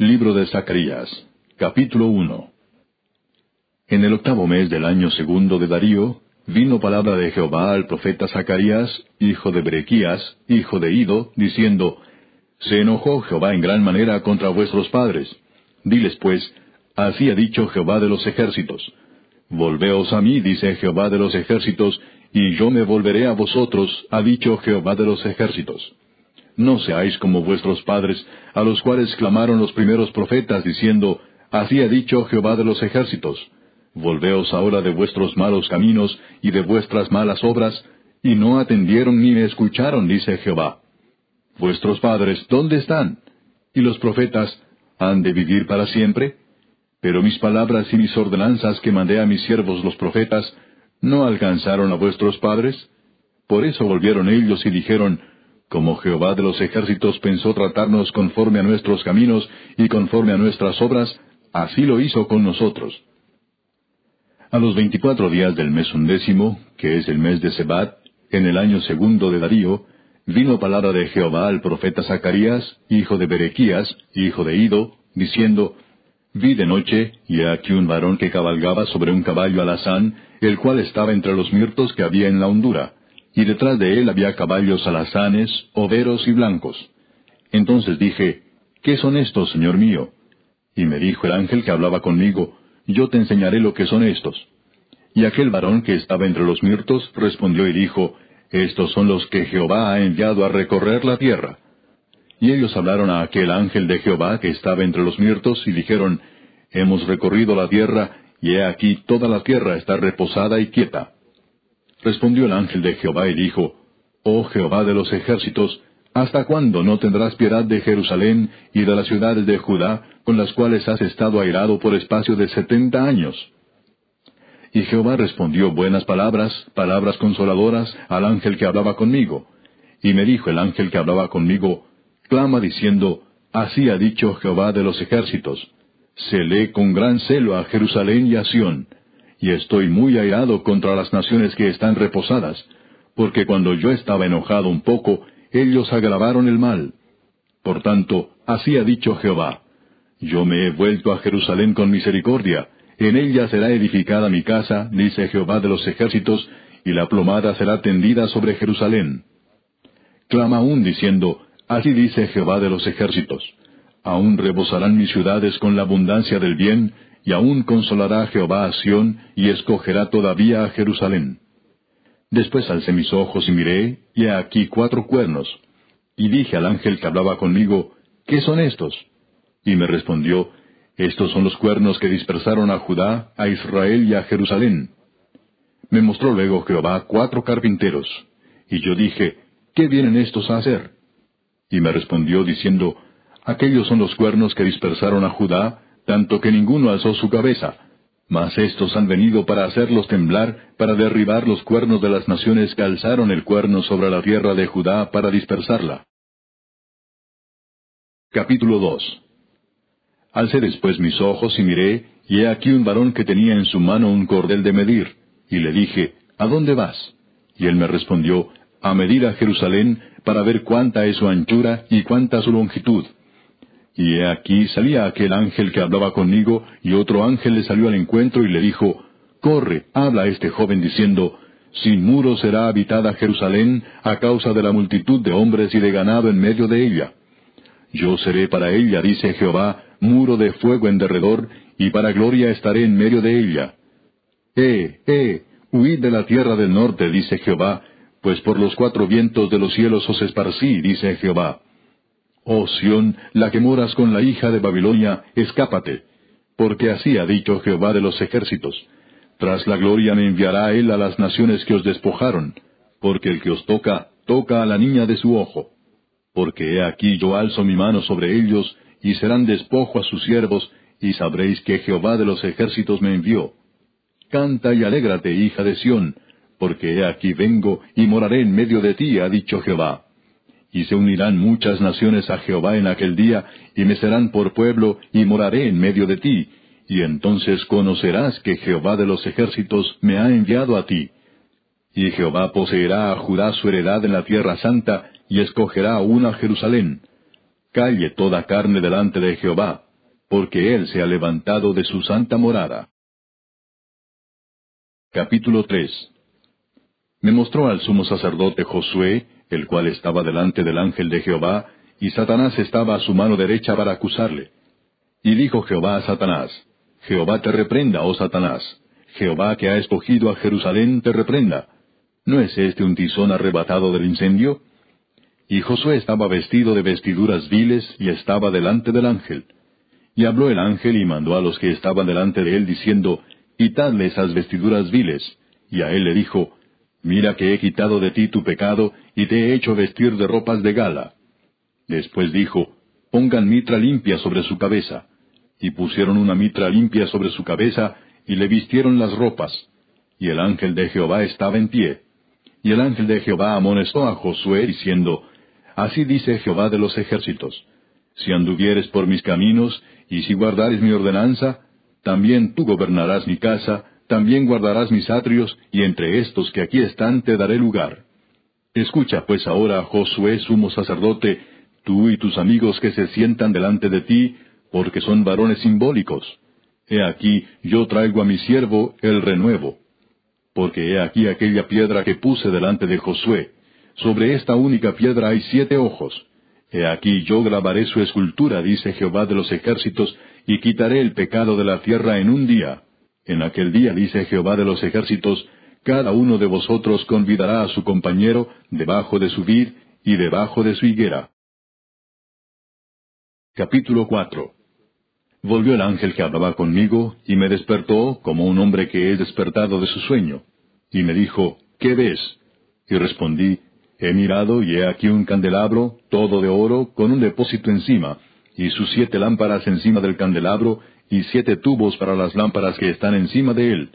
Libro de Zacarías, capítulo 1 En el octavo mes del año segundo de Darío, vino palabra de Jehová al profeta Zacarías, hijo de Berequías, hijo de Ido, diciendo, Se enojó Jehová en gran manera contra vuestros padres. Diles pues, Así ha dicho Jehová de los ejércitos. Volveos a mí, dice Jehová de los ejércitos, y yo me volveré a vosotros, ha dicho Jehová de los ejércitos. No seáis como vuestros padres, a los cuales clamaron los primeros profetas, diciendo, Así ha dicho Jehová de los ejércitos. Volveos ahora de vuestros malos caminos y de vuestras malas obras, y no atendieron ni me escucharon, dice Jehová. Vuestros padres, ¿dónde están? Y los profetas, ¿han de vivir para siempre? Pero mis palabras y mis ordenanzas que mandé a mis siervos los profetas, ¿no alcanzaron a vuestros padres? Por eso volvieron ellos y dijeron, como Jehová de los ejércitos pensó tratarnos conforme a nuestros caminos y conforme a nuestras obras, así lo hizo con nosotros. A los veinticuatro días del mes undécimo, que es el mes de Sebat, en el año segundo de Darío, vino palabra de Jehová al profeta Zacarías, hijo de Berequías, hijo de Ido, diciendo, Vi de noche, y aquí un varón que cabalgaba sobre un caballo alazán, el cual estaba entre los mirtos que había en la hondura y detrás de él había caballos alazanes, overos y blancos. Entonces dije, ¿qué son estos, Señor mío? Y me dijo el ángel que hablaba conmigo, yo te enseñaré lo que son estos. Y aquel varón que estaba entre los mirtos respondió y dijo, Estos son los que Jehová ha enviado a recorrer la tierra. Y ellos hablaron a aquel ángel de Jehová que estaba entre los mirtos y dijeron, Hemos recorrido la tierra, y he aquí toda la tierra está reposada y quieta. Respondió el ángel de Jehová y dijo, Oh Jehová de los ejércitos, ¿hasta cuándo no tendrás piedad de Jerusalén y de las ciudades de Judá, con las cuales has estado airado por espacio de setenta años? Y Jehová respondió buenas palabras, palabras consoladoras, al ángel que hablaba conmigo. Y me dijo el ángel que hablaba conmigo, clama diciendo, Así ha dicho Jehová de los ejércitos, lee con gran celo a Jerusalén y a Sión, y estoy muy airado contra las naciones que están reposadas, porque cuando yo estaba enojado un poco, ellos agravaron el mal. Por tanto, así ha dicho Jehová, yo me he vuelto a Jerusalén con misericordia, en ella será edificada mi casa, dice Jehová de los ejércitos, y la plomada será tendida sobre Jerusalén. Clama aún diciendo, así dice Jehová de los ejércitos, aún rebosarán mis ciudades con la abundancia del bien, y aún consolará Jehová a Sión, y escogerá todavía a Jerusalén. Después alcé mis ojos y miré, y he aquí cuatro cuernos. Y dije al ángel que hablaba conmigo, ¿qué son estos? Y me respondió, Estos son los cuernos que dispersaron a Judá, a Israel y a Jerusalén. Me mostró luego Jehová cuatro carpinteros. Y yo dije, ¿qué vienen estos a hacer? Y me respondió diciendo, Aquellos son los cuernos que dispersaron a Judá, tanto que ninguno alzó su cabeza. Mas estos han venido para hacerlos temblar, para derribar los cuernos de las naciones que alzaron el cuerno sobre la tierra de Judá para dispersarla. Capítulo 2 Alcé después mis ojos y miré, y he aquí un varón que tenía en su mano un cordel de medir, y le dije, ¿A dónde vas? Y él me respondió, A medir a Jerusalén, para ver cuánta es su anchura y cuánta su longitud. Y he aquí salía aquel ángel que hablaba conmigo, y otro ángel le salió al encuentro y le dijo, Corre, habla a este joven diciendo, Sin muro será habitada Jerusalén a causa de la multitud de hombres y de ganado en medio de ella. Yo seré para ella, dice Jehová, muro de fuego en derredor, y para gloria estaré en medio de ella. Eh, eh, huid de la tierra del norte, dice Jehová, pues por los cuatro vientos de los cielos os esparcí, dice Jehová. Oh Sión, la que moras con la hija de Babilonia, escápate, porque así ha dicho Jehová de los ejércitos. Tras la gloria me enviará él a las naciones que os despojaron, porque el que os toca, toca a la niña de su ojo. Porque he aquí yo alzo mi mano sobre ellos, y serán despojo a sus siervos, y sabréis que Jehová de los ejércitos me envió. Canta y alégrate, hija de Sión, porque he aquí vengo y moraré en medio de ti, ha dicho Jehová y se unirán muchas naciones a Jehová en aquel día, y me serán por pueblo, y moraré en medio de ti, y entonces conocerás que Jehová de los ejércitos me ha enviado a ti. Y Jehová poseerá a Judá su heredad en la tierra santa, y escogerá aún a Jerusalén. Calle toda carne delante de Jehová, porque Él se ha levantado de su santa morada. Capítulo 3 Me mostró al sumo sacerdote Josué, el cual estaba delante del ángel de Jehová, y Satanás estaba a su mano derecha para acusarle. Y dijo Jehová a Satanás, Jehová te reprenda, oh Satanás, Jehová que ha escogido a Jerusalén te reprenda. ¿No es este un tizón arrebatado del incendio? Y Josué estaba vestido de vestiduras viles y estaba delante del ángel. Y habló el ángel y mandó a los que estaban delante de él diciendo, Quitadle esas vestiduras viles. Y a él le dijo, Mira que he quitado de ti tu pecado y te he hecho vestir de ropas de gala. Después dijo, Pongan mitra limpia sobre su cabeza. Y pusieron una mitra limpia sobre su cabeza y le vistieron las ropas. Y el ángel de Jehová estaba en pie. Y el ángel de Jehová amonestó a Josué diciendo, Así dice Jehová de los ejércitos, Si anduvieres por mis caminos, y si guardares mi ordenanza, también tú gobernarás mi casa, también guardarás mis atrios, y entre estos que aquí están te daré lugar. Escucha pues ahora, Josué, sumo sacerdote, tú y tus amigos que se sientan delante de ti, porque son varones simbólicos. He aquí, yo traigo a mi siervo el renuevo. Porque he aquí aquella piedra que puse delante de Josué, sobre esta única piedra hay siete ojos. He aquí yo grabaré su escultura, dice Jehová de los ejércitos, y quitaré el pecado de la tierra en un día. En aquel día, dice Jehová de los ejércitos, cada uno de vosotros convidará a su compañero debajo de su vid y debajo de su higuera. Capítulo 4 Volvió el ángel que hablaba conmigo, y me despertó como un hombre que es despertado de su sueño. Y me dijo, ¿qué ves? Y respondí, He mirado y he aquí un candelabro, todo de oro, con un depósito encima, y sus siete lámparas encima del candelabro, y siete tubos para las lámparas que están encima de él,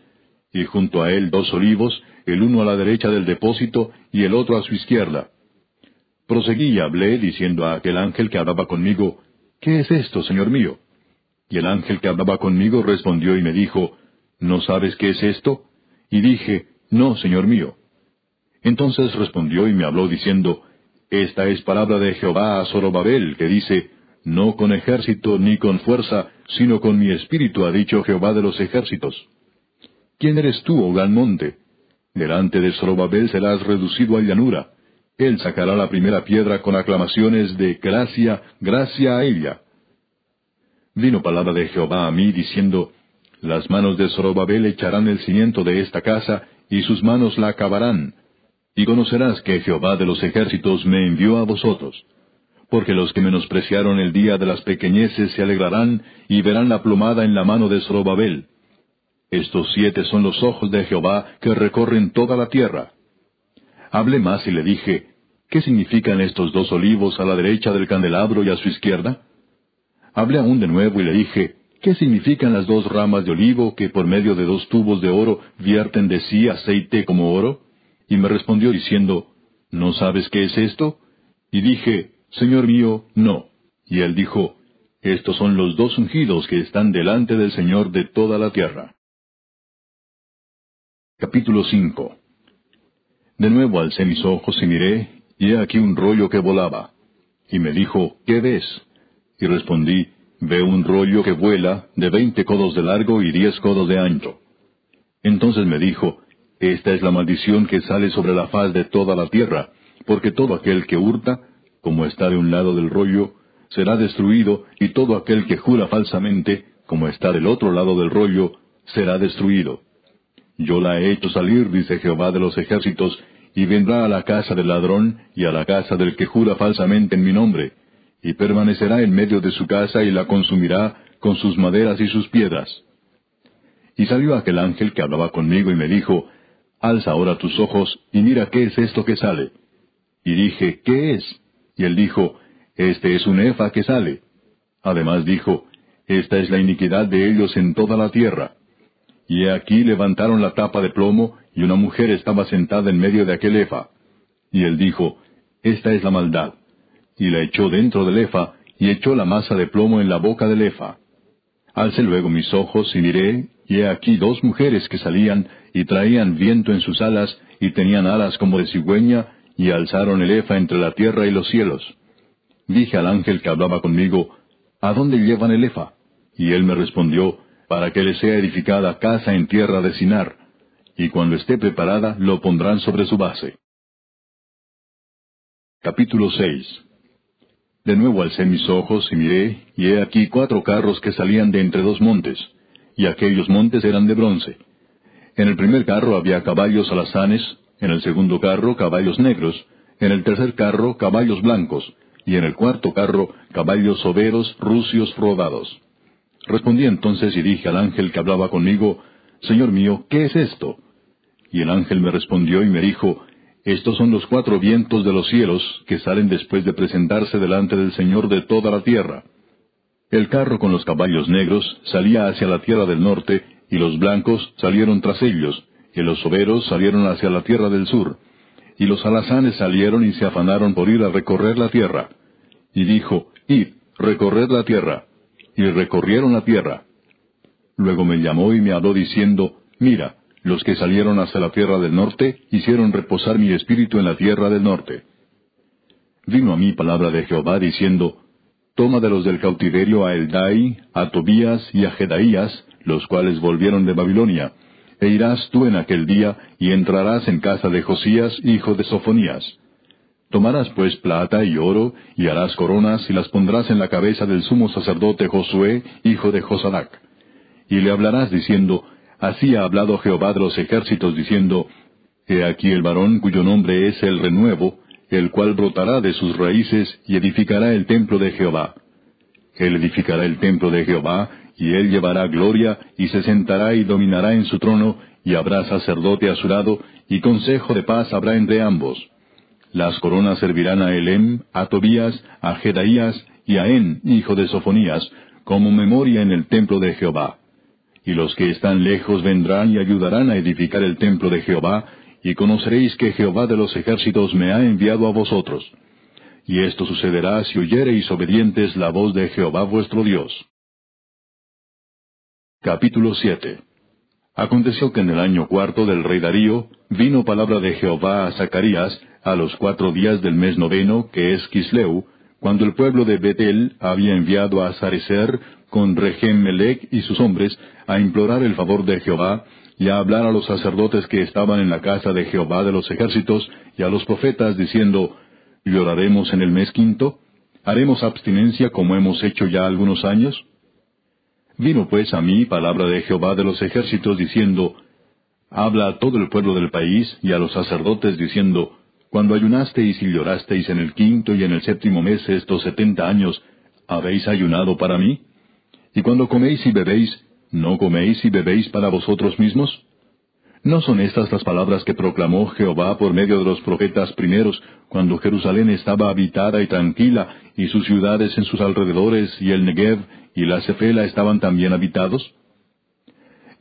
y junto a él dos olivos, el uno a la derecha del depósito y el otro a su izquierda. Proseguí y hablé, diciendo a aquel ángel que hablaba conmigo, ¿Qué es esto, Señor mío? Y el ángel que hablaba conmigo respondió y me dijo, ¿No sabes qué es esto? Y dije, No, Señor mío. Entonces respondió y me habló diciendo, Esta es palabra de Jehová a Zorobabel, que dice, No con ejército ni con fuerza, sino con mi espíritu, ha dicho Jehová de los ejércitos. ¿Quién eres tú, oh gran monte? Delante de Zorobabel serás reducido a llanura. Él sacará la primera piedra con aclamaciones de gracia, gracia a ella. Vino palabra de Jehová a mí diciendo, Las manos de Zorobabel echarán el cimiento de esta casa, y sus manos la acabarán, y conocerás que Jehová de los ejércitos me envió a vosotros. Porque los que menospreciaron el día de las pequeñeces se alegrarán y verán la plumada en la mano de Zorobabel. Estos siete son los ojos de Jehová que recorren toda la tierra. Hablé más y le dije, ¿qué significan estos dos olivos a la derecha del candelabro y a su izquierda? Hablé aún de nuevo y le dije, ¿qué significan las dos ramas de olivo que por medio de dos tubos de oro vierten de sí aceite como oro? Y me respondió diciendo, ¿No sabes qué es esto? Y dije, Señor mío, no. Y él dijo, Estos son los dos ungidos que están delante del Señor de toda la tierra. Capítulo 5 De nuevo alcé mis ojos y miré, y he aquí un rollo que volaba. Y me dijo, ¿qué ves? Y respondí, Veo un rollo que vuela, de veinte codos de largo y diez codos de ancho. Entonces me dijo, esta es la maldición que sale sobre la faz de toda la tierra, porque todo aquel que hurta, como está de un lado del rollo, será destruido, y todo aquel que jura falsamente, como está del otro lado del rollo, será destruido. Yo la he hecho salir, dice Jehová de los ejércitos, y vendrá a la casa del ladrón y a la casa del que jura falsamente en mi nombre, y permanecerá en medio de su casa y la consumirá con sus maderas y sus piedras. Y salió aquel ángel que hablaba conmigo y me dijo, Alza ahora tus ojos y mira qué es esto que sale. Y dije, ¿qué es? Y él dijo, Este es un efa que sale. Además dijo, Esta es la iniquidad de ellos en toda la tierra. Y aquí levantaron la tapa de plomo, y una mujer estaba sentada en medio de aquel efa. Y él dijo, Esta es la maldad. Y la echó dentro del efa, y echó la masa de plomo en la boca del efa. Alcé luego mis ojos y miré, y he aquí dos mujeres que salían, y traían viento en sus alas, y tenían alas como de cigüeña, y alzaron el efa entre la tierra y los cielos. Dije al ángel que hablaba conmigo, ¿A dónde llevan el efa? Y él me respondió, Para que le sea edificada casa en tierra de Sinar, y cuando esté preparada lo pondrán sobre su base. Capítulo 6 De nuevo alcé mis ojos y miré, y he aquí cuatro carros que salían de entre dos montes, y aquellos montes eran de bronce. En el primer carro había caballos alazanes, en el segundo carro caballos negros, en el tercer carro caballos blancos, y en el cuarto carro caballos soberos, rucios, rodados. Respondí entonces y dije al ángel que hablaba conmigo, Señor mío, ¿qué es esto? Y el ángel me respondió y me dijo, Estos son los cuatro vientos de los cielos que salen después de presentarse delante del Señor de toda la tierra. El carro con los caballos negros salía hacia la tierra del norte, y los blancos salieron tras ellos, y los soberos salieron hacia la tierra del sur. Y los alazanes salieron y se afanaron por ir a recorrer la tierra. Y dijo, Id, recorred la tierra. Y recorrieron la tierra. Luego me llamó y me habló diciendo, Mira, los que salieron hacia la tierra del norte hicieron reposar mi espíritu en la tierra del norte. Vino a mí palabra de Jehová diciendo, Toma de los del cautiverio a Eldai, a Tobías y a Jedaías, los cuales volvieron de Babilonia, e irás tú en aquel día y entrarás en casa de Josías, hijo de Sofonías. Tomarás pues plata y oro, y harás coronas y las pondrás en la cabeza del sumo sacerdote Josué, hijo de Josadac. Y le hablarás diciendo, Así ha hablado Jehová de los ejércitos, diciendo, He aquí el varón cuyo nombre es el renuevo, el cual brotará de sus raíces y edificará el templo de Jehová. Él edificará el templo de Jehová, y él llevará gloria, y se sentará y dominará en su trono, y habrá sacerdote a su lado, y consejo de paz habrá entre ambos. Las coronas servirán a Elem, a Tobías, a Jedaías y a En, hijo de Sofonías, como memoria en el templo de Jehová. Y los que están lejos vendrán y ayudarán a edificar el templo de Jehová, y conoceréis que Jehová de los ejércitos me ha enviado a vosotros. Y esto sucederá si oyereis obedientes la voz de Jehová vuestro Dios. Capítulo 7 Aconteció que en el año cuarto del rey Darío vino palabra de Jehová a Zacarías a los cuatro días del mes noveno, que es Kisleu, cuando el pueblo de Betel había enviado a Sarecer con Regem Melech y sus hombres a implorar el favor de Jehová y a hablar a los sacerdotes que estaban en la casa de Jehová de los ejércitos y a los profetas diciendo, ¿Lloraremos en el mes quinto? ¿Haremos abstinencia como hemos hecho ya algunos años? Vino pues a mí palabra de Jehová de los ejércitos diciendo, Habla a todo el pueblo del país y a los sacerdotes diciendo, Cuando ayunasteis y llorasteis en el quinto y en el séptimo mes estos setenta años, ¿habéis ayunado para mí? Y cuando coméis y bebéis, ¿no coméis y bebéis para vosotros mismos? ¿No son estas las palabras que proclamó Jehová por medio de los profetas primeros, cuando Jerusalén estaba habitada y tranquila, y sus ciudades en sus alrededores, y el Negev y la Cefela estaban también habitados?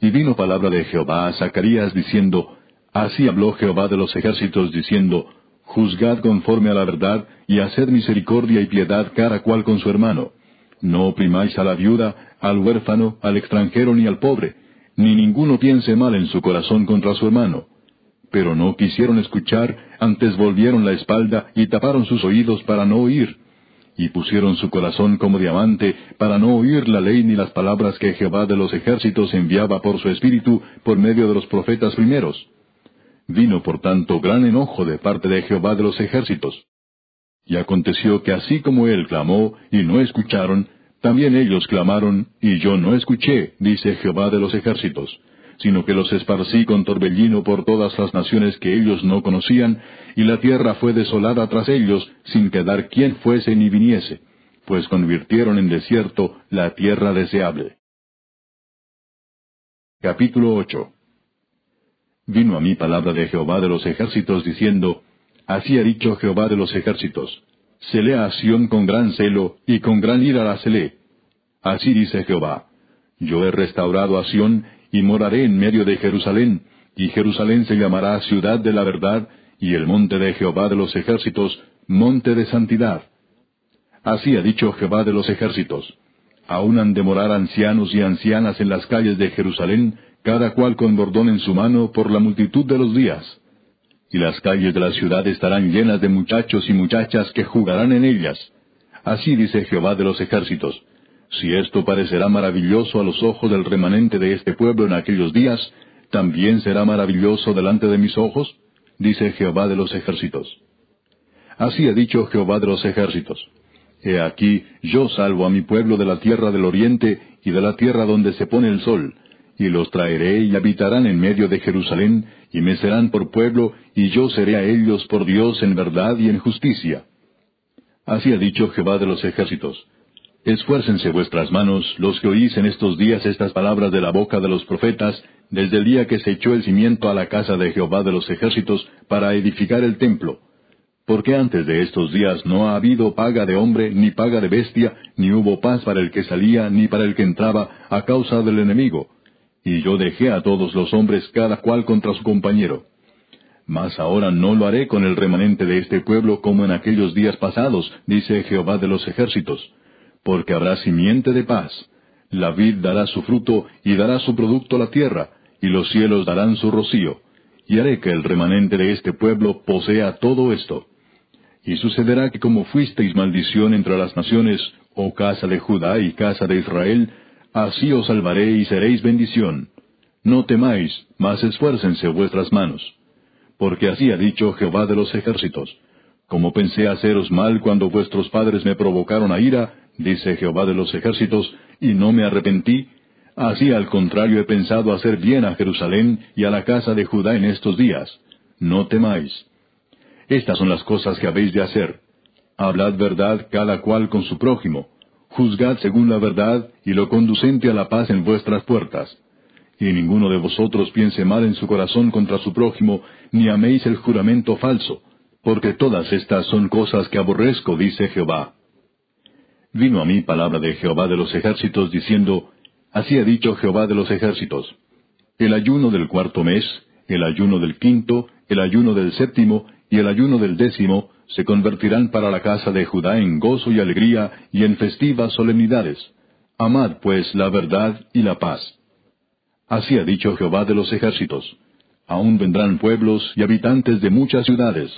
Y vino palabra de Jehová a Zacarías diciendo, Así habló Jehová de los ejércitos diciendo, Juzgad conforme a la verdad, y haced misericordia y piedad cada cual con su hermano. No oprimáis a la viuda, al huérfano, al extranjero ni al pobre, ni ninguno piense mal en su corazón contra su hermano. Pero no quisieron escuchar, antes volvieron la espalda y taparon sus oídos para no oír y pusieron su corazón como diamante para no oír la ley ni las palabras que Jehová de los ejércitos enviaba por su espíritu por medio de los profetas primeros. Vino por tanto gran enojo de parte de Jehová de los ejércitos. Y aconteció que así como él clamó y no escucharon, también ellos clamaron y yo no escuché, dice Jehová de los ejércitos sino que los esparcí con torbellino por todas las naciones que ellos no conocían, y la tierra fue desolada tras ellos, sin quedar quien fuese ni viniese, pues convirtieron en desierto la tierra deseable. Capítulo 8 Vino a mí palabra de Jehová de los ejércitos diciendo, Así ha dicho Jehová de los ejércitos, Celé a Sión con gran celo, y con gran ira la celé. Así dice Jehová, Yo he restaurado a Sión, y moraré en medio de Jerusalén, y Jerusalén se llamará ciudad de la verdad, y el monte de Jehová de los ejércitos, monte de santidad. Así ha dicho Jehová de los ejércitos. Aún han de morar ancianos y ancianas en las calles de Jerusalén, cada cual con bordón en su mano por la multitud de los días. Y las calles de la ciudad estarán llenas de muchachos y muchachas que jugarán en ellas. Así dice Jehová de los ejércitos Si esto parecerá maravilloso a los ojos del remanente de este pueblo en aquellos días, ¿también será maravilloso delante de mis ojos? dice Jehová de los ejércitos. Así ha dicho Jehová de los ejércitos. He aquí, yo salvo a mi pueblo de la tierra del oriente y de la tierra donde se pone el sol, y los traeré y habitarán en medio de Jerusalén, y me serán por pueblo, y yo seré a ellos por Dios en verdad y en justicia. Así ha dicho Jehová de los ejércitos. Esfuércense vuestras manos, los que oís en estos días estas palabras de la boca de los profetas, desde el día que se echó el cimiento a la casa de Jehová de los ejércitos para edificar el templo. Porque antes de estos días no ha habido paga de hombre, ni paga de bestia, ni hubo paz para el que salía, ni para el que entraba, a causa del enemigo. Y yo dejé a todos los hombres cada cual contra su compañero. Mas ahora no lo haré con el remanente de este pueblo como en aquellos días pasados, dice Jehová de los ejércitos porque habrá simiente de paz. La vid dará su fruto y dará su producto a la tierra, y los cielos darán su rocío. Y haré que el remanente de este pueblo posea todo esto. Y sucederá que como fuisteis maldición entre las naciones, oh casa de Judá y casa de Israel, así os salvaré y seréis bendición. No temáis, mas esfuércense vuestras manos. Porque así ha dicho Jehová de los ejércitos. Como pensé haceros mal cuando vuestros padres me provocaron a ira, dice Jehová de los ejércitos, y no me arrepentí, así al contrario he pensado hacer bien a Jerusalén y a la casa de Judá en estos días. No temáis. Estas son las cosas que habéis de hacer. Hablad verdad cada cual con su prójimo. Juzgad según la verdad y lo conducente a la paz en vuestras puertas. Y ninguno de vosotros piense mal en su corazón contra su prójimo, ni améis el juramento falso, porque todas estas son cosas que aborrezco, dice Jehová vino a mí palabra de Jehová de los ejércitos diciendo, Así ha dicho Jehová de los ejércitos, el ayuno del cuarto mes, el ayuno del quinto, el ayuno del séptimo y el ayuno del décimo se convertirán para la casa de Judá en gozo y alegría y en festivas solemnidades. Amad pues la verdad y la paz. Así ha dicho Jehová de los ejércitos. Aún vendrán pueblos y habitantes de muchas ciudades,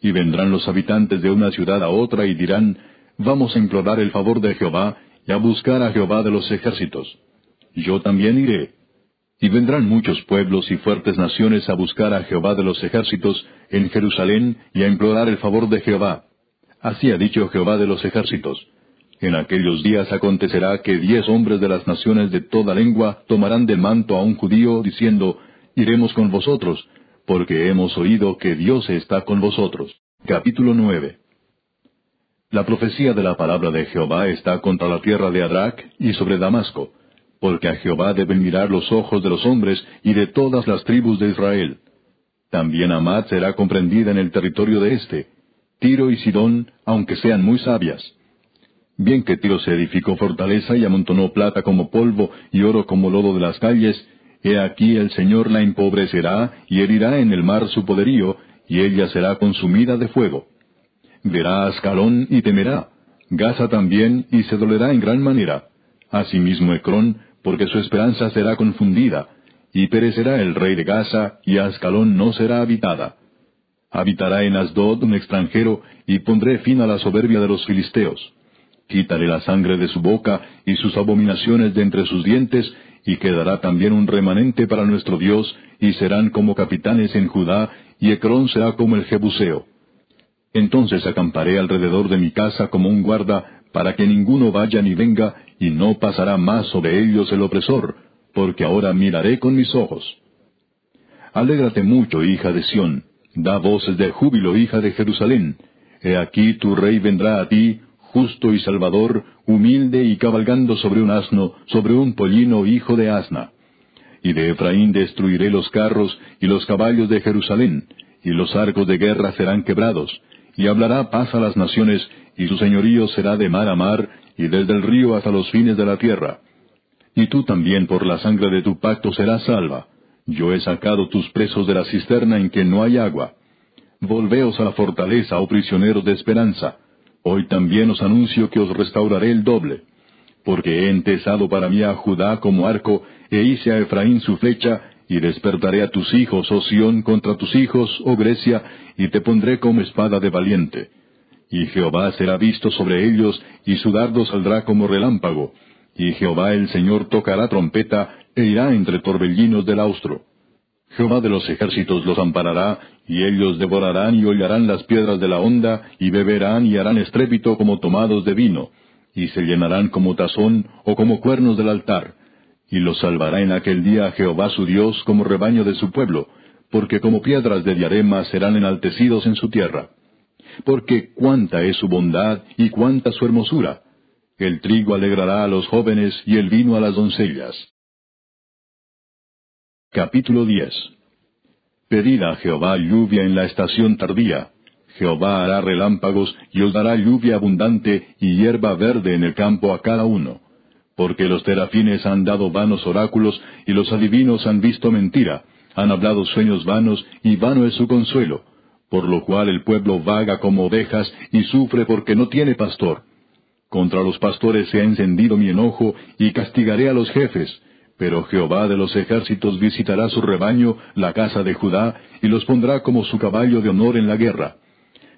y vendrán los habitantes de una ciudad a otra y dirán, vamos a implorar el favor de Jehová y a buscar a Jehová de los ejércitos. Yo también iré. Y vendrán muchos pueblos y fuertes naciones a buscar a Jehová de los ejércitos en Jerusalén y a implorar el favor de Jehová. Así ha dicho Jehová de los ejércitos. En aquellos días acontecerá que diez hombres de las naciones de toda lengua tomarán del manto a un judío, diciendo, Iremos con vosotros, porque hemos oído que Dios está con vosotros. Capítulo 9 la profecía de la palabra de Jehová está contra la tierra de Adrac y sobre Damasco, porque a Jehová deben mirar los ojos de los hombres y de todas las tribus de Israel. También Amad será comprendida en el territorio de éste, Tiro y Sidón, aunque sean muy sabias. Bien que Tiro se edificó fortaleza y amontonó plata como polvo y oro como lodo de las calles, he aquí el Señor la empobrecerá y herirá en el mar su poderío, y ella será consumida de fuego verá a Ascalón y temerá, Gaza también y se dolerá en gran manera, asimismo Ecrón, porque su esperanza será confundida, y perecerá el rey de Gaza, y Ascalón no será habitada. Habitará en Asdod un extranjero, y pondré fin a la soberbia de los filisteos. Quitaré la sangre de su boca y sus abominaciones de entre sus dientes, y quedará también un remanente para nuestro Dios, y serán como capitanes en Judá, y Ecrón será como el Jebuseo. Entonces acamparé alrededor de mi casa como un guarda, para que ninguno vaya ni venga, y no pasará más sobre ellos el opresor, porque ahora miraré con mis ojos. Alégrate mucho, hija de Sión, da voces de júbilo, hija de Jerusalén. He aquí tu rey vendrá a ti, justo y salvador, humilde y cabalgando sobre un asno, sobre un pollino hijo de asna. Y de Efraín destruiré los carros y los caballos de Jerusalén, y los arcos de guerra serán quebrados, y hablará paz a las naciones, y su señorío será de mar a mar, y desde el río hasta los fines de la tierra. Y tú también por la sangre de tu pacto serás salva. Yo he sacado tus presos de la cisterna en que no hay agua. Volveos a la fortaleza, oh prisioneros de esperanza. Hoy también os anuncio que os restauraré el doble. Porque he entesado para mí a Judá como arco, e hice a Efraín su flecha, y despertaré a tus hijos, oh Sión, contra tus hijos, oh Grecia, y te pondré como espada de valiente. Y Jehová será visto sobre ellos, y su dardo saldrá como relámpago, y Jehová el Señor tocará trompeta e irá entre torbellinos del austro. Jehová de los ejércitos los amparará, y ellos devorarán y hollarán las piedras de la honda, y beberán y harán estrépito como tomados de vino, y se llenarán como tazón o como cuernos del altar. Y los salvará en aquel día Jehová su Dios como rebaño de su pueblo, porque como piedras de diarema serán enaltecidos en su tierra. Porque cuánta es su bondad y cuánta su hermosura. El trigo alegrará a los jóvenes y el vino a las doncellas. Capítulo 10 Pedid a Jehová lluvia en la estación tardía. Jehová hará relámpagos y os dará lluvia abundante y hierba verde en el campo a cada uno. Porque los terafines han dado vanos oráculos y los adivinos han visto mentira, han hablado sueños vanos y vano es su consuelo, por lo cual el pueblo vaga como ovejas y sufre porque no tiene pastor. Contra los pastores se ha encendido mi enojo y castigaré a los jefes, pero Jehová de los ejércitos visitará su rebaño, la casa de Judá, y los pondrá como su caballo de honor en la guerra.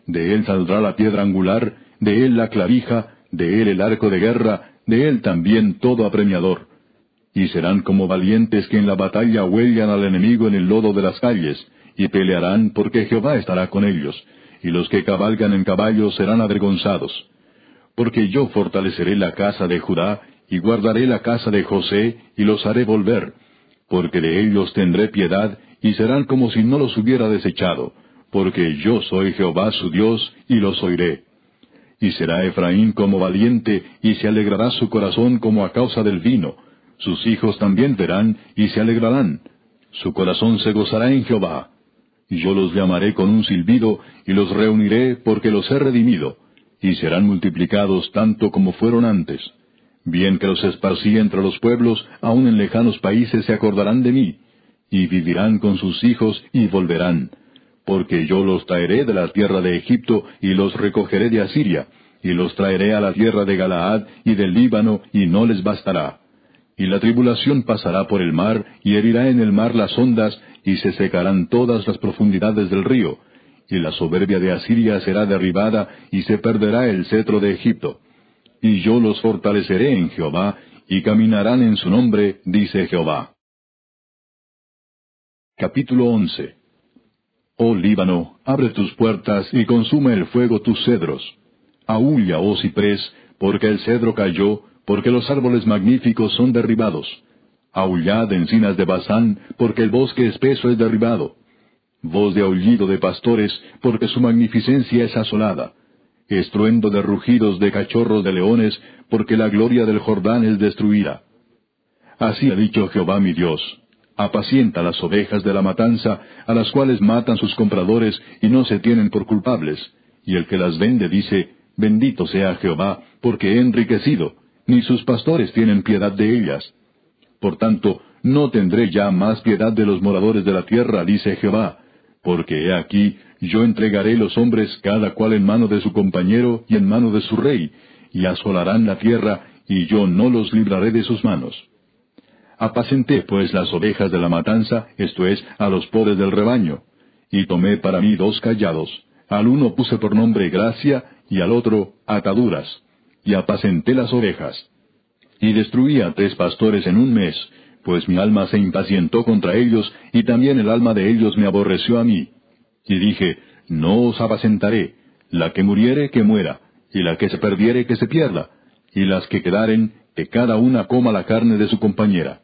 De él saldrá la piedra angular, de él la clavija, de él el arco de guerra, de él también todo apremiador. Y serán como valientes que en la batalla huelgan al enemigo en el lodo de las calles, y pelearán porque Jehová estará con ellos, y los que cabalgan en caballos serán avergonzados. Porque yo fortaleceré la casa de Judá, y guardaré la casa de José, y los haré volver, porque de ellos tendré piedad, y serán como si no los hubiera desechado, porque yo soy Jehová su Dios, y los oiré. Y será Efraín como valiente, y se alegrará su corazón como a causa del vino. Sus hijos también verán, y se alegrarán. Su corazón se gozará en Jehová. Yo los llamaré con un silbido, y los reuniré, porque los he redimido, y serán multiplicados tanto como fueron antes. Bien que los esparcí entre los pueblos, aun en lejanos países se acordarán de mí, y vivirán con sus hijos y volverán, porque yo los traeré de la tierra de Egipto y los recogeré de Asiria, y los traeré a la tierra de Galaad y del Líbano, y no les bastará. Y la tribulación pasará por el mar, y herirá en el mar las ondas, y se secarán todas las profundidades del río, y la soberbia de Asiria será derribada, y se perderá el cetro de Egipto y yo los fortaleceré en Jehová, y caminarán en su nombre, dice Jehová. Capítulo 11 Oh Líbano, abre tus puertas y consume el fuego tus cedros. Aúlla, oh ciprés, porque el cedro cayó, porque los árboles magníficos son derribados. Aullad, encinas de Bazán, porque el bosque espeso es derribado. Voz de aullido de pastores, porque su magnificencia es asolada estruendo de rugidos de cachorros de leones, porque la gloria del Jordán es destruida. Así ha dicho Jehová mi Dios, apacienta las ovejas de la matanza, a las cuales matan sus compradores y no se tienen por culpables, y el que las vende dice, bendito sea Jehová, porque he enriquecido, ni sus pastores tienen piedad de ellas. Por tanto, no tendré ya más piedad de los moradores de la tierra, dice Jehová, porque he aquí, yo entregaré los hombres cada cual en mano de su compañero y en mano de su rey, y asolarán la tierra, y yo no los libraré de sus manos. Apacenté pues las ovejas de la matanza, esto es, a los pobres del rebaño, y tomé para mí dos callados, al uno puse por nombre gracia, y al otro ataduras, y apacenté las ovejas. Y destruí a tres pastores en un mes, pues mi alma se impacientó contra ellos, y también el alma de ellos me aborreció a mí. Y dije, No os apacentaré, la que muriere, que muera, y la que se perdiere, que se pierda, y las que quedaren, que cada una coma la carne de su compañera.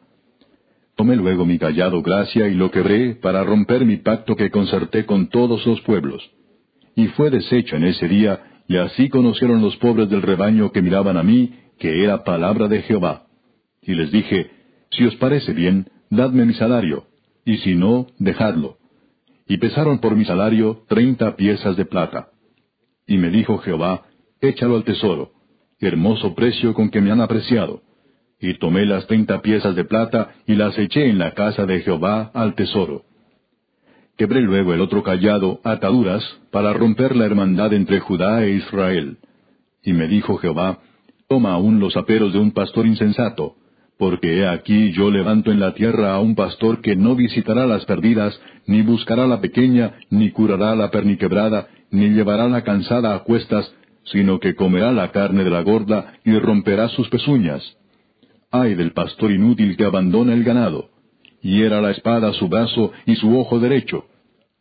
Tomé luego mi callado gracia y lo quebré para romper mi pacto que concerté con todos los pueblos. Y fue deshecho en ese día, y así conocieron los pobres del rebaño que miraban a mí, que era palabra de Jehová. Y les dije, Si os parece bien, dadme mi salario, y si no, dejadlo y pesaron por mi salario treinta piezas de plata. Y me dijo Jehová, échalo al tesoro, hermoso precio con que me han apreciado. Y tomé las treinta piezas de plata y las eché en la casa de Jehová al tesoro. Quebré luego el otro callado, ataduras, para romper la hermandad entre Judá e Israel. Y me dijo Jehová, toma aún los aperos de un pastor insensato, porque he aquí yo levanto en la tierra a un pastor que no visitará las perdidas, ni buscará la pequeña, ni curará la perniquebrada, ni llevará la cansada a cuestas, sino que comerá la carne de la gorda y romperá sus pezuñas. Ay del pastor inútil que abandona el ganado. Hiera la espada su brazo y su ojo derecho.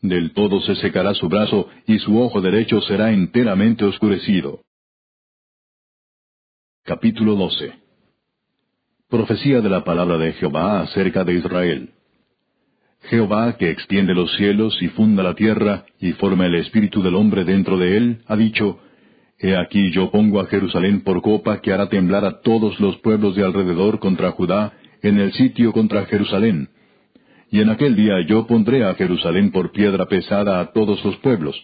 Del todo se secará su brazo y su ojo derecho será enteramente oscurecido. Capítulo 12 Profecía de la palabra de Jehová acerca de Israel. Jehová, que extiende los cielos y funda la tierra y forma el espíritu del hombre dentro de él, ha dicho, He aquí yo pongo a Jerusalén por copa que hará temblar a todos los pueblos de alrededor contra Judá, en el sitio contra Jerusalén. Y en aquel día yo pondré a Jerusalén por piedra pesada a todos los pueblos.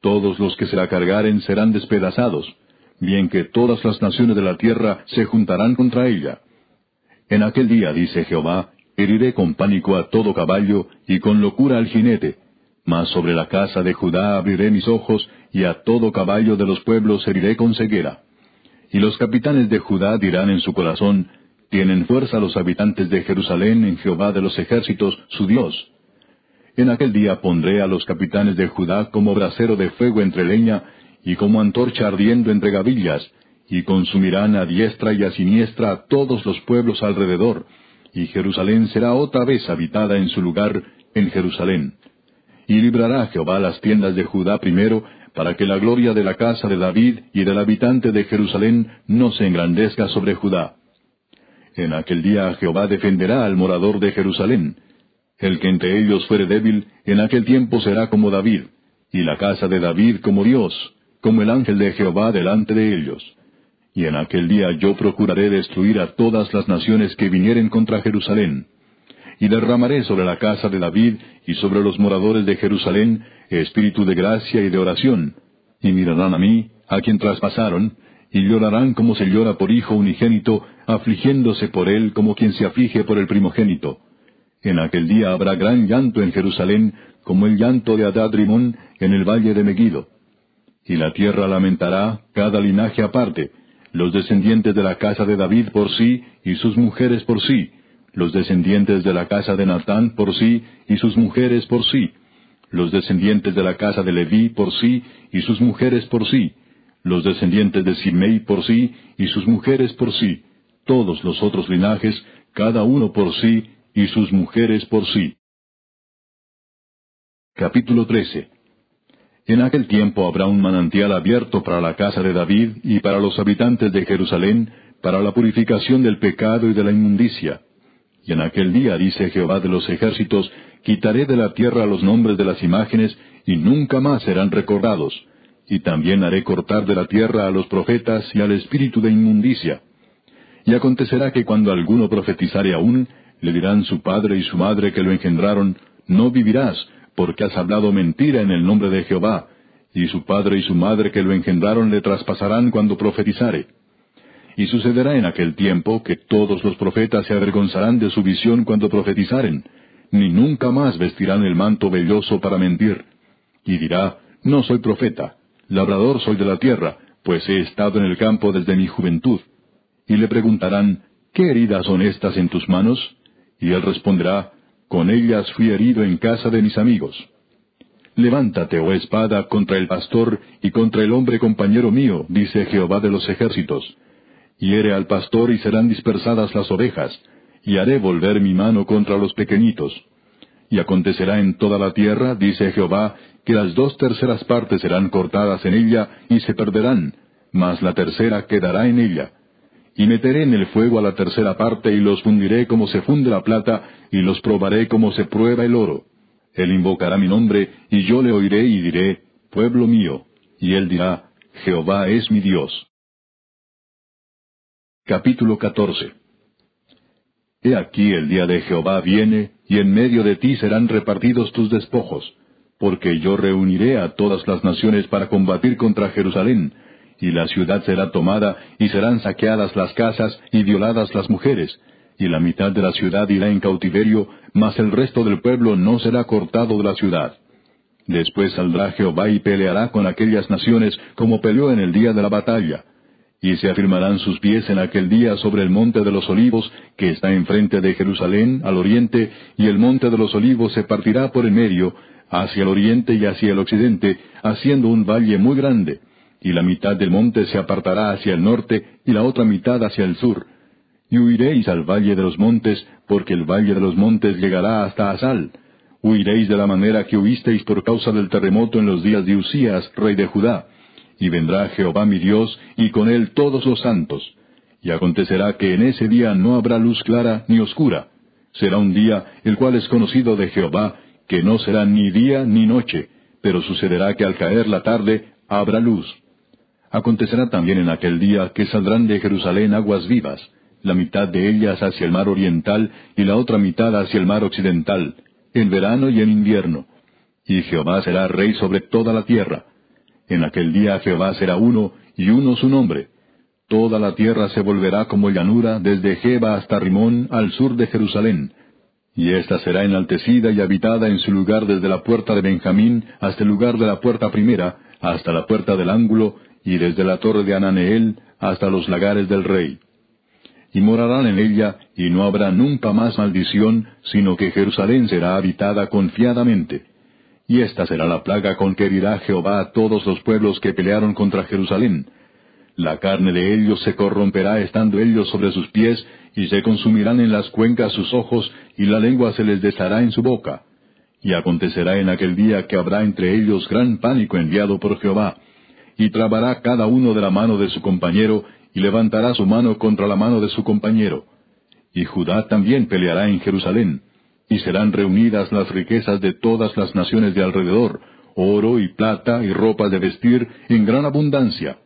Todos los que se la cargaren serán despedazados, bien que todas las naciones de la tierra se juntarán contra ella. En aquel día, dice Jehová, heriré con pánico a todo caballo y con locura al jinete, mas sobre la casa de Judá abriré mis ojos, y a todo caballo de los pueblos heriré con ceguera. Y los capitanes de Judá dirán en su corazón, Tienen fuerza los habitantes de Jerusalén en Jehová de los ejércitos, su Dios. En aquel día pondré a los capitanes de Judá como brasero de fuego entre leña, y como antorcha ardiendo entre gavillas, y consumirán a diestra y a siniestra a todos los pueblos alrededor, y Jerusalén será otra vez habitada en su lugar en Jerusalén. Y librará Jehová las tiendas de Judá primero, para que la gloria de la casa de David y del habitante de Jerusalén no se engrandezca sobre Judá. En aquel día Jehová defenderá al morador de Jerusalén. El que entre ellos fuere débil, en aquel tiempo será como David, y la casa de David como Dios, como el ángel de Jehová delante de ellos. Y en aquel día yo procuraré destruir a todas las naciones que vinieren contra Jerusalén. Y derramaré sobre la casa de David y sobre los moradores de Jerusalén espíritu de gracia y de oración. Y mirarán a mí, a quien traspasaron, y llorarán como se llora por hijo unigénito, afligiéndose por él como quien se aflige por el primogénito. En aquel día habrá gran llanto en Jerusalén, como el llanto de Adad Rimón en el valle de Megiddo. Y la tierra lamentará cada linaje aparte, los descendientes de la casa de David por sí y sus mujeres por sí, los descendientes de la casa de Natán por sí y sus mujeres por sí, los descendientes de la casa de Leví por sí y sus mujeres por sí, los descendientes de Simei por sí y sus mujeres por sí, todos los otros linajes, cada uno por sí y sus mujeres por sí. Capítulo 13 en aquel tiempo habrá un manantial abierto para la casa de David y para los habitantes de Jerusalén, para la purificación del pecado y de la inmundicia. Y en aquel día, dice Jehová de los ejércitos, quitaré de la tierra los nombres de las imágenes, y nunca más serán recordados. Y también haré cortar de la tierra a los profetas y al espíritu de inmundicia. Y acontecerá que cuando alguno profetizare aún, le dirán su padre y su madre que lo engendraron, no vivirás, porque has hablado mentira en el nombre de Jehová, y su padre y su madre que lo engendraron le traspasarán cuando profetizare. Y sucederá en aquel tiempo que todos los profetas se avergonzarán de su visión cuando profetizaren, ni nunca más vestirán el manto velloso para mentir. Y dirá, no soy profeta, labrador soy de la tierra, pues he estado en el campo desde mi juventud. Y le preguntarán, ¿qué heridas son estas en tus manos? Y él responderá, con ellas fui herido en casa de mis amigos. Levántate, oh espada, contra el pastor y contra el hombre compañero mío, dice Jehová de los ejércitos. Hiere al pastor y serán dispersadas las ovejas, y haré volver mi mano contra los pequeñitos. Y acontecerá en toda la tierra, dice Jehová, que las dos terceras partes serán cortadas en ella y se perderán, mas la tercera quedará en ella y meteré en el fuego a la tercera parte y los fundiré como se funde la plata, y los probaré como se prueba el oro. Él invocará mi nombre, y yo le oiré y diré, Pueblo mío, y él dirá, Jehová es mi Dios. Capítulo 14 He aquí el día de Jehová viene, y en medio de ti serán repartidos tus despojos, porque yo reuniré a todas las naciones para combatir contra Jerusalén, y la ciudad será tomada, y serán saqueadas las casas, y violadas las mujeres, y la mitad de la ciudad irá en cautiverio, mas el resto del pueblo no será cortado de la ciudad. Después saldrá Jehová y peleará con aquellas naciones como peleó en el día de la batalla. Y se afirmarán sus pies en aquel día sobre el monte de los olivos, que está enfrente de Jerusalén, al oriente, y el monte de los olivos se partirá por el medio, hacia el oriente y hacia el occidente, haciendo un valle muy grande y la mitad del monte se apartará hacia el norte y la otra mitad hacia el sur. y huiréis al valle de los montes, porque el valle de los montes llegará hasta Asal. Huiréis de la manera que huisteis por causa del terremoto en los días de Usías, rey de Judá. Y vendrá Jehová mi Dios, y con él todos los santos. Y acontecerá que en ese día no habrá luz clara ni oscura. Será un día el cual es conocido de Jehová, que no será ni día ni noche, pero sucederá que al caer la tarde habrá luz. Acontecerá también en aquel día que saldrán de Jerusalén aguas vivas, la mitad de ellas hacia el mar oriental y la otra mitad hacia el mar occidental, en verano y en invierno. Y Jehová será rey sobre toda la tierra. En aquel día Jehová será uno y uno su nombre. Toda la tierra se volverá como llanura desde Jeba hasta Rimón al sur de Jerusalén. Y ésta será enaltecida y habitada en su lugar desde la puerta de Benjamín hasta el lugar de la puerta primera, hasta la puerta del ángulo, y desde la torre de Ananeel hasta los lagares del rey y morarán en ella, y no habrá nunca más maldición, sino que Jerusalén será habitada confiadamente. Y esta será la plaga con que herirá Jehová a todos los pueblos que pelearon contra Jerusalén. La carne de ellos se corromperá estando ellos sobre sus pies, y se consumirán en las cuencas sus ojos, y la lengua se les deshará en su boca. Y acontecerá en aquel día que habrá entre ellos gran pánico enviado por Jehová, y trabará cada uno de la mano de su compañero, y levantará su mano contra la mano de su compañero. Y Judá también peleará en Jerusalén, y serán reunidas las riquezas de todas las naciones de alrededor, oro y plata y ropas de vestir en gran abundancia.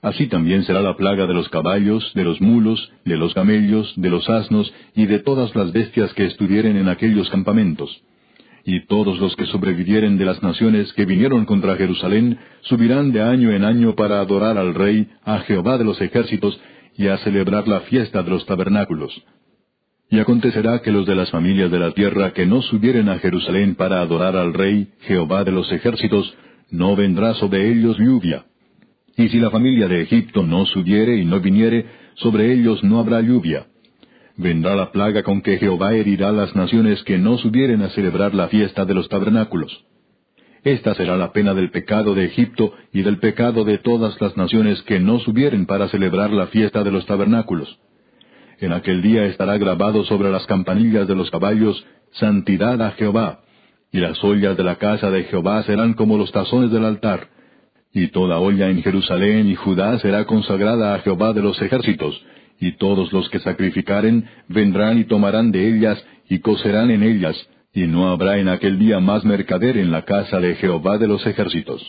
Así también será la plaga de los caballos, de los mulos, de los camellos, de los asnos y de todas las bestias que estuvieren en aquellos campamentos y todos los que sobrevivieren de las naciones que vinieron contra Jerusalén subirán de año en año para adorar al Rey, a Jehová de los ejércitos, y a celebrar la fiesta de los tabernáculos. Y acontecerá que los de las familias de la tierra que no subieren a Jerusalén para adorar al Rey, Jehová de los ejércitos, no vendrá sobre ellos lluvia. Y si la familia de Egipto no subiere y no viniere, sobre ellos no habrá lluvia vendrá la plaga con que Jehová herirá las naciones que no subieren a celebrar la fiesta de los tabernáculos. Esta será la pena del pecado de Egipto y del pecado de todas las naciones que no subieren para celebrar la fiesta de los tabernáculos. En aquel día estará grabado sobre las campanillas de los caballos, Santidad a Jehová, y las ollas de la casa de Jehová serán como los tazones del altar, y toda olla en Jerusalén y Judá será consagrada a Jehová de los ejércitos, y todos los que sacrificaren vendrán y tomarán de ellas y cocerán en ellas, y no habrá en aquel día más mercader en la casa de Jehová de los ejércitos.